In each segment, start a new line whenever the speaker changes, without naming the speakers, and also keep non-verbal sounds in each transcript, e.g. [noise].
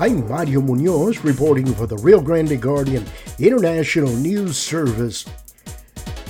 I'm Mario Munoz reporting for the Rio Grande Guardian International News Service.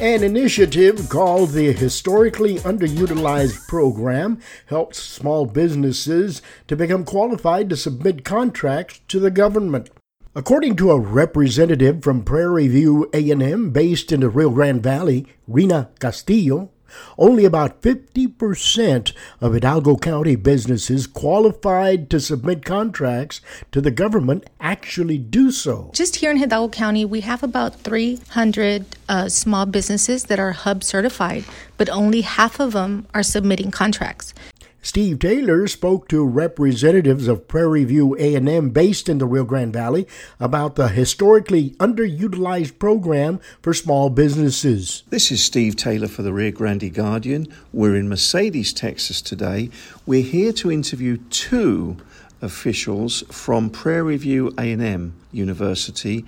An initiative called the Historically Underutilized Program helps small businesses to become qualified to submit contracts to the government. According to a representative from Prairie View A&M based in the Rio Grande Valley, Rena Castillo, only about 50% of Hidalgo County businesses qualified to submit contracts to the government actually do so.
Just here in Hidalgo County, we have about 300 uh, small businesses that are hub certified, but only half of them are submitting contracts.
Steve Taylor spoke to representatives of Prairie View A&M based in the Rio Grande Valley about the historically underutilized program for small businesses.
This is Steve Taylor for the Rio Grande Guardian. We're in Mercedes, Texas today. We're here to interview two officials from Prairie View A&M University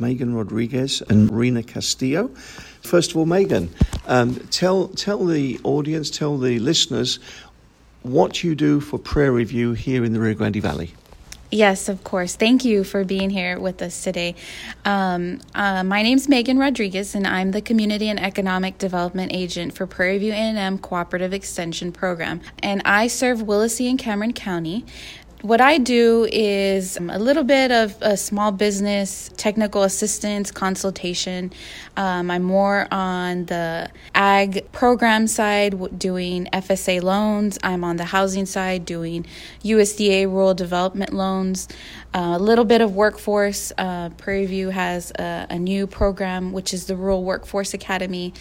Megan Rodriguez and Rena Castillo. First of all, Megan, um, tell tell the audience, tell the listeners what you do for Prairie View here in the Rio Grande Valley.
Yes, of course. Thank you for being here with us today. Um, uh, my name is Megan Rodriguez, and I'm the Community and Economic Development Agent for Prairie View A&M Cooperative Extension Program. And I serve Willacy and Cameron County what I do is a little bit of a small business technical assistance consultation. Um, I'm more on the ag program side doing FSA loans. I'm on the housing side doing USDA rural development loans. Uh, a little bit of workforce. Uh, Prairie View has a, a, new program, which is the Rural Workforce Academy,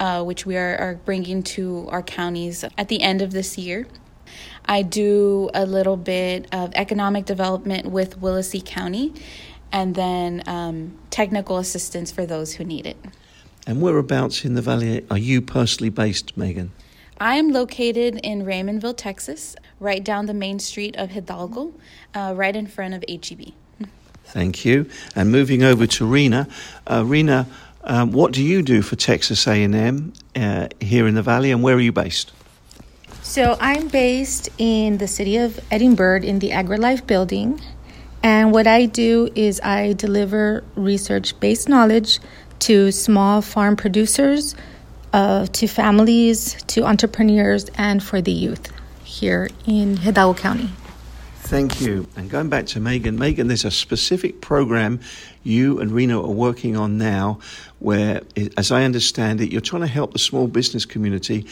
uh, which we are, are bringing to our counties at the end of this year. I do a little bit of economic development with Willacy County and then um, technical assistance for those who need it.
And whereabouts in the valley are you personally based, Megan?
I am located in Raymondville, Texas, right down the main street of Hidalgo, uh, right in front of HEB.
Thank you. And moving over to Rena, uh, Rena, um, what do you do for Texas A&M uh, here in the valley, and where are you based?
So I'm based in the city of Edinburg in the AgriLife building. And what I do is I deliver research based knowledge to small farm producers, uh, to families, to entrepreneurs, and for the youth here in Hidalgo County.
Thank you. And going back to Megan, Megan, there's a specific program you and Rena are working on now where, as I understand it, you're trying to help the small business community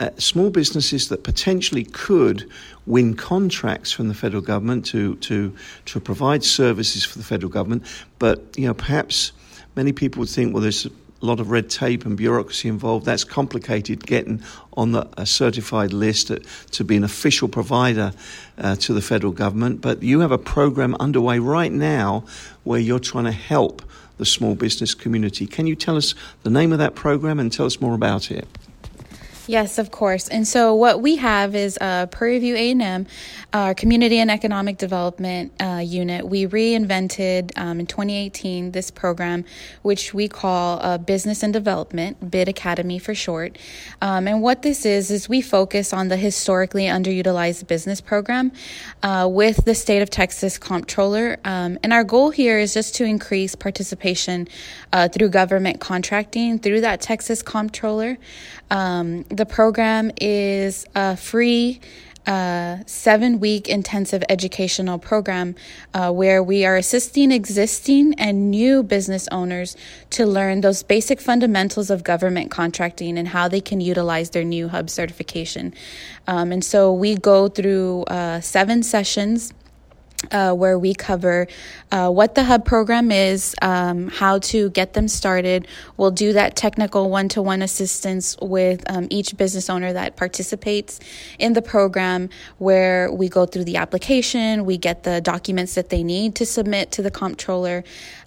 uh, small businesses that potentially could win contracts from the federal government to, to, to provide services for the federal government. But, you know, perhaps many people would think, well, there's a lot of red tape and bureaucracy involved. That's complicated getting on the, a certified list to, be an official provider uh, to the federal government. But you have a program underway right now where you're trying to help the small business community. Can you tell us the name of that program and tell us more about it?
Yes, of course. And so what we have is uh, Prairie View A&M, our Community and Economic Development uh, Unit. We reinvented um, in 2018 this program, which we call uh, Business and Development, BID Academy for short. Um, and what this is, is we focus on the historically underutilized business program uh, with the state of Texas comptroller. Um, and our goal here is just to increase participation uh, through government contracting through that Texas comptroller. The program is a free uh, seven week intensive educational program uh, where we are assisting existing and new business owners to learn those basic fundamentals of government contracting and how they can utilize their new hub certification. Um, and so we go through uh, seven sessions uh, where we cover uh, what the hub program is, um, how to get them started. We'll do that technical one to one assistance with um, each business owner that participates in the program, where we go through the application, we get the documents that they need to submit to the comptroller.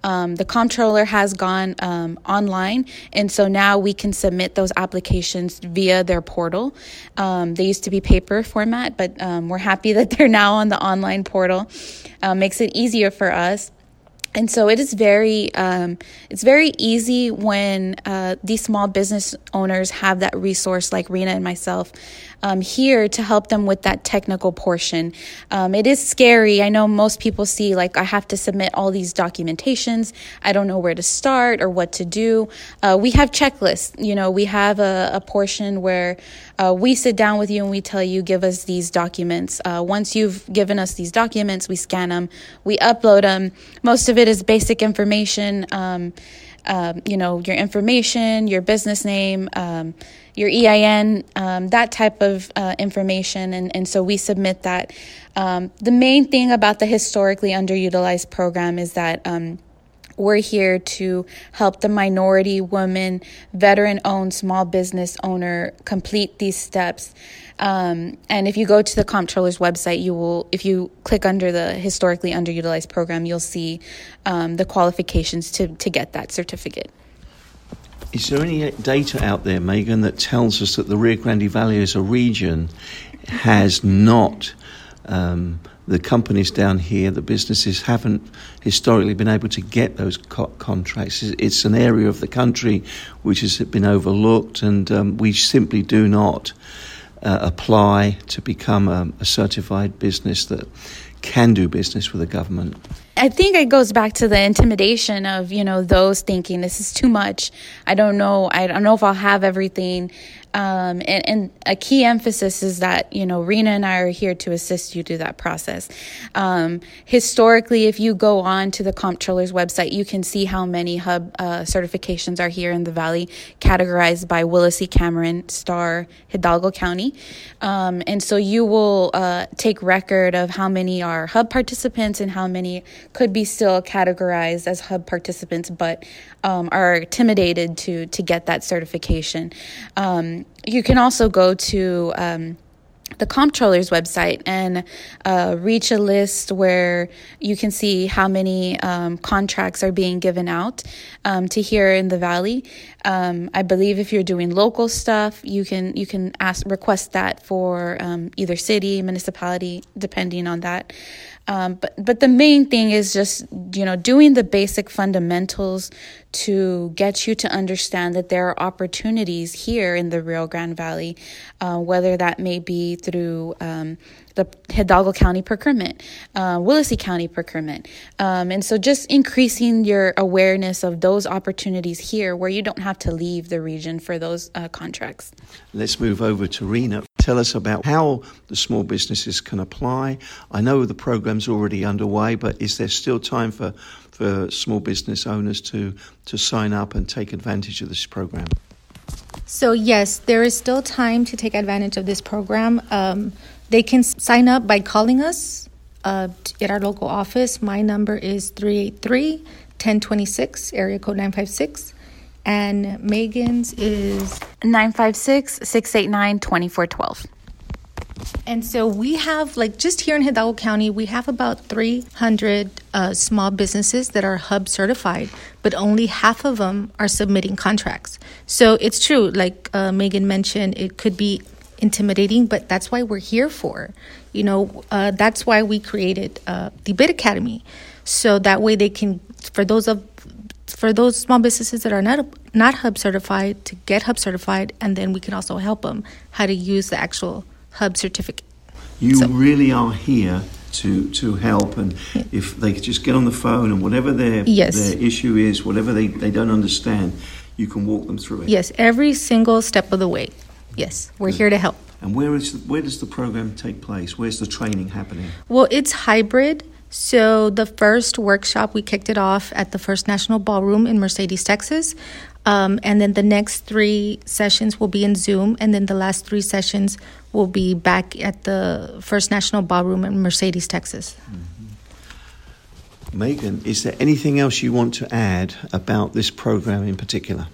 Um, the comptroller has gone um, online, and so now we can submit those applications via their portal. Um, they used to be paper format, but um, we're happy [laughs] that they're now on the online portal. Uh, makes it easier for us and so it is very um, it's very easy when uh, these small business owners have that resource like rena and myself um, here to help them with that technical portion. Um, it is scary. I know most people see like i have to submit all these documentations. I don't know where to start or what to do. Uh, we have checklists. You know we have a, a portion where uh, we sit down with you and we tell you give us these documents uh, once you've given us these documents we scan them we upload them most of it is basic information um, um, you know your information your business name um, your EIN, um, that type of uh, information. And, and so we submit that. Um, the main thing about the historically underutilized program is that. We're here to help the minority woman, veteran owned small business owner complete these steps. Um, and if you go to the comptroller's website, you will, if you click under the historically underutilized program, you'll see um, the qualifications to, to get that certificate.
Is there any data out there, Megan, that tells us that the Rio Grande Valley as a region has not, um, the companies down here, the businesses haven't historically been able to get those co- contracts? It's an area of the country which has been overlooked, and um, we simply do not uh, apply to become a, a certified business that can do business with the government.
I think it goes back to the intimidation of, you know, those thinking this is too much. I don't know. I don't know if I'll have everything. Um, and, and, a key emphasis is that, you know, Rena and I are here to assist you through that process. Um, historically, if you go on to the comptroller's website, you can see how many hub uh, certifications are here in the Valley, categorized by Willis Willacy, Cameron, Starr, Hidalgo County. Um, and so you will uh, take record of how many are hub participants and how many could be still categorized as hub participants, but um, are intimidated to to get that certification. Um, you can also go to um, the comptroller's website and uh, reach a list where you can see how many um, contracts are being given out um, to here in the valley. Um, I believe if you're doing local stuff, you can you can ask request that for um, either city, municipality, depending on that. Um, but but the main thing is just you know doing the basic fundamentals to get you to understand that there are opportunities here in the Rio Grande Valley, uh, whether that may be through um, the Hidalgo County procurement, uh, Willacy County procurement. Um, and so just increasing your awareness of those opportunities here where you don't have to leave the region for those uh, contracts.
Let's move over to Rena. Tell us about how the small businesses can apply. I know the program's already underway, but is there still time for, for small business owners to, to sign up and take advantage of this program?
So, yes, there is still time to take advantage of this program. Um, they can sign up by calling us uh, at our local office. My number is 383 1026, area code 956. And Megan's is
956 689 2412.
And so we have, like, just here in Hidalgo County, we have about 300 uh, small businesses that are hub certified, but only half of them are submitting contracts. So it's true, like uh, Megan mentioned, it could be intimidating, but that's why we're here for. You know, uh, that's why we created uh, the Bid Academy, so that way they can, for those of for those small businesses that are not not hub certified, to get hub certified, and then we can also help them how to use the actual hub certificate.
You so, really are here to to help, and yeah. if they could just get on the phone and whatever their yes. their issue is, whatever they, they don't understand, you can walk them through it.
Yes, every single step of the way. Yes, we're here to help.
And where is the, where does the program take place? Where's the training happening?
Well, it's hybrid. So the first workshop we kicked it off at the First National Ballroom in Mercedes, Texas. Um, and then the next three sessions will be in Zoom, and then the last three sessions will be back at the First National Ballroom in Mercedes, Texas.
Mm-hmm. Megan, is there anything else you want to add about this program in particular?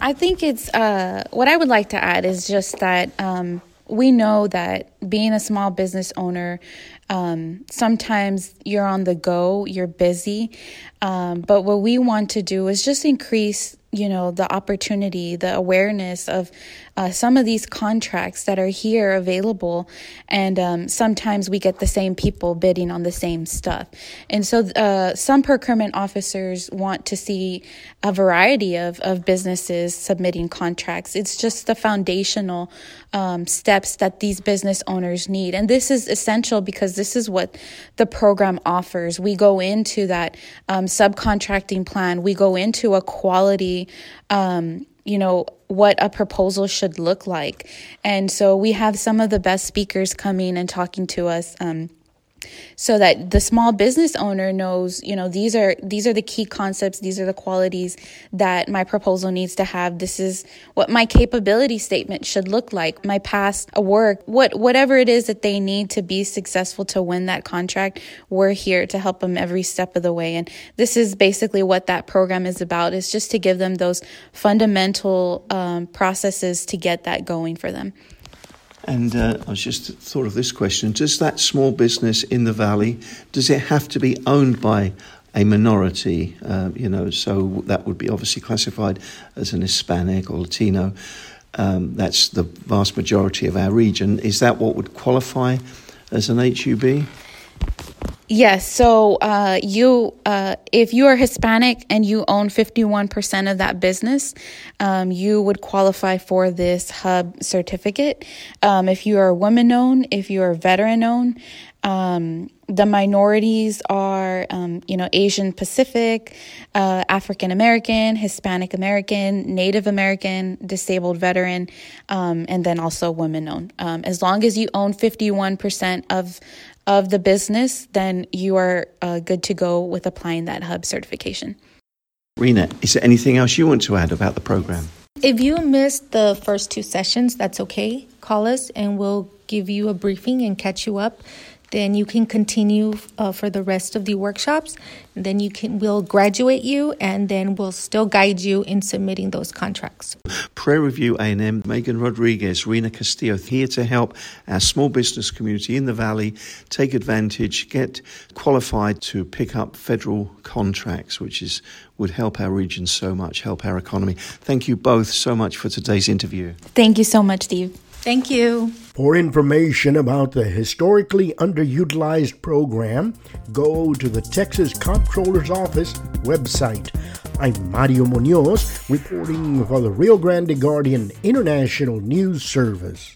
I think it's uh, what I would like to add is just that um, we know that being a small business owner, um, sometimes you're on the go, you're busy. Um, but what we want to do is just increase you know the opportunity the awareness of uh, some of these contracts that are here available. And um, sometimes we get the same people bidding on the same stuff. And so uh, some procurement officers want to see a variety of, of businesses submitting contracts. It's just the foundational um, steps that these business owners need. And this is essential because this is what the program offers. We go into that um, subcontracting plan. We go into a quality um, you know, what a proposal should look like. And so we have some of the best speakers coming and talking to us. Um, so that the small business owner knows you know these are these are the key concepts these are the qualities that my proposal needs to have. This is what my capability statement should look like my past work what whatever it is that they need to be successful to win that contract we're here to help them every step of the way. And this is basically what that program is about is just to give them those fundamental um, processes to get that going for them
and uh, I was just thought of this question: Does that small business in the valley does it have to be owned by a minority? Uh, you know, so that would be obviously classified as an Hispanic or Latino. Um, that's the vast majority of our region. Is that what would qualify as an HUB?
Yes. So uh, you, uh, if you are Hispanic and you own 51% of that business, um, you would qualify for this hub certificate. Um, if you are woman owned, if you are veteran owned, um, the minorities are, um, you know, Asian Pacific, uh, African American, Hispanic American, Native American, disabled veteran, um, and then also women owned. Um, as long as you own 51% of of the business, then you are uh, good to go with applying that hub certification.
Rena, is there anything else you want to add about the program?
If you missed the first two sessions, that's okay. Call us and we'll give you a briefing and catch you up then you can continue uh, for the rest of the workshops. Then you can we'll graduate you, and then we'll still guide you in submitting those contracts.
Prairie View A&M, Megan Rodriguez, Rena Castillo, here to help our small business community in the Valley take advantage, get qualified to pick up federal contracts, which is would help our region so much, help our economy. Thank you both so much for today's interview.
Thank you so much, Steve.
Thank you.
For information about the historically underutilized program, go to the Texas Comptroller's Office website. I'm Mario Munoz, reporting for the Rio Grande Guardian International News Service.